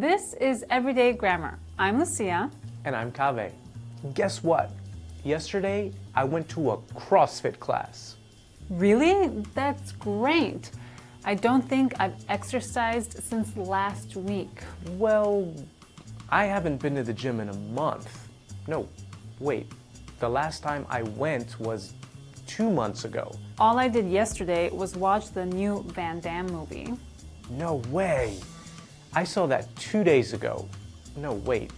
This is Everyday Grammar. I'm Lucia. And I'm Kave. Guess what? Yesterday, I went to a CrossFit class. Really? That's great. I don't think I've exercised since last week. Well, I haven't been to the gym in a month. No, wait. The last time I went was two months ago. All I did yesterday was watch the new Van Damme movie. No way. I saw that two days ago. No, wait.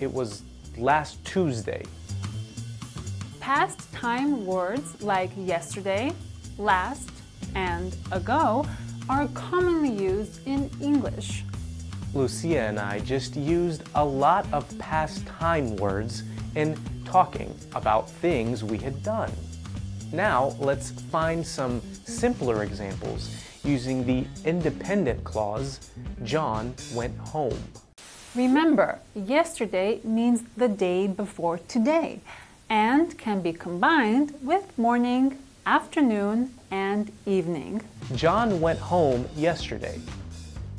It was last Tuesday. Past time words like yesterday, last, and ago are commonly used in English. Lucia and I just used a lot of past time words in talking about things we had done. Now let's find some simpler examples using the independent clause, John went home. Remember, yesterday means the day before today and can be combined with morning, afternoon, and evening. John went home yesterday.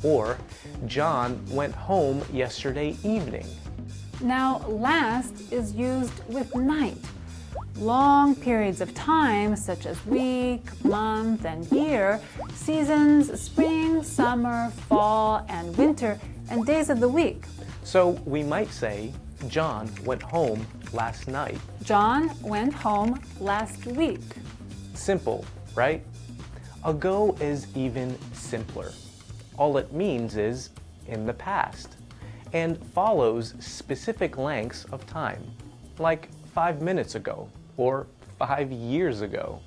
Or John went home yesterday evening. Now, last is used with night. Long periods of time, such as week, month, and year, seasons, spring, summer, fall, and winter, and days of the week. So we might say, John went home last night. John went home last week. Simple, right? Ago is even simpler. All it means is in the past and follows specific lengths of time, like five minutes ago or five years ago.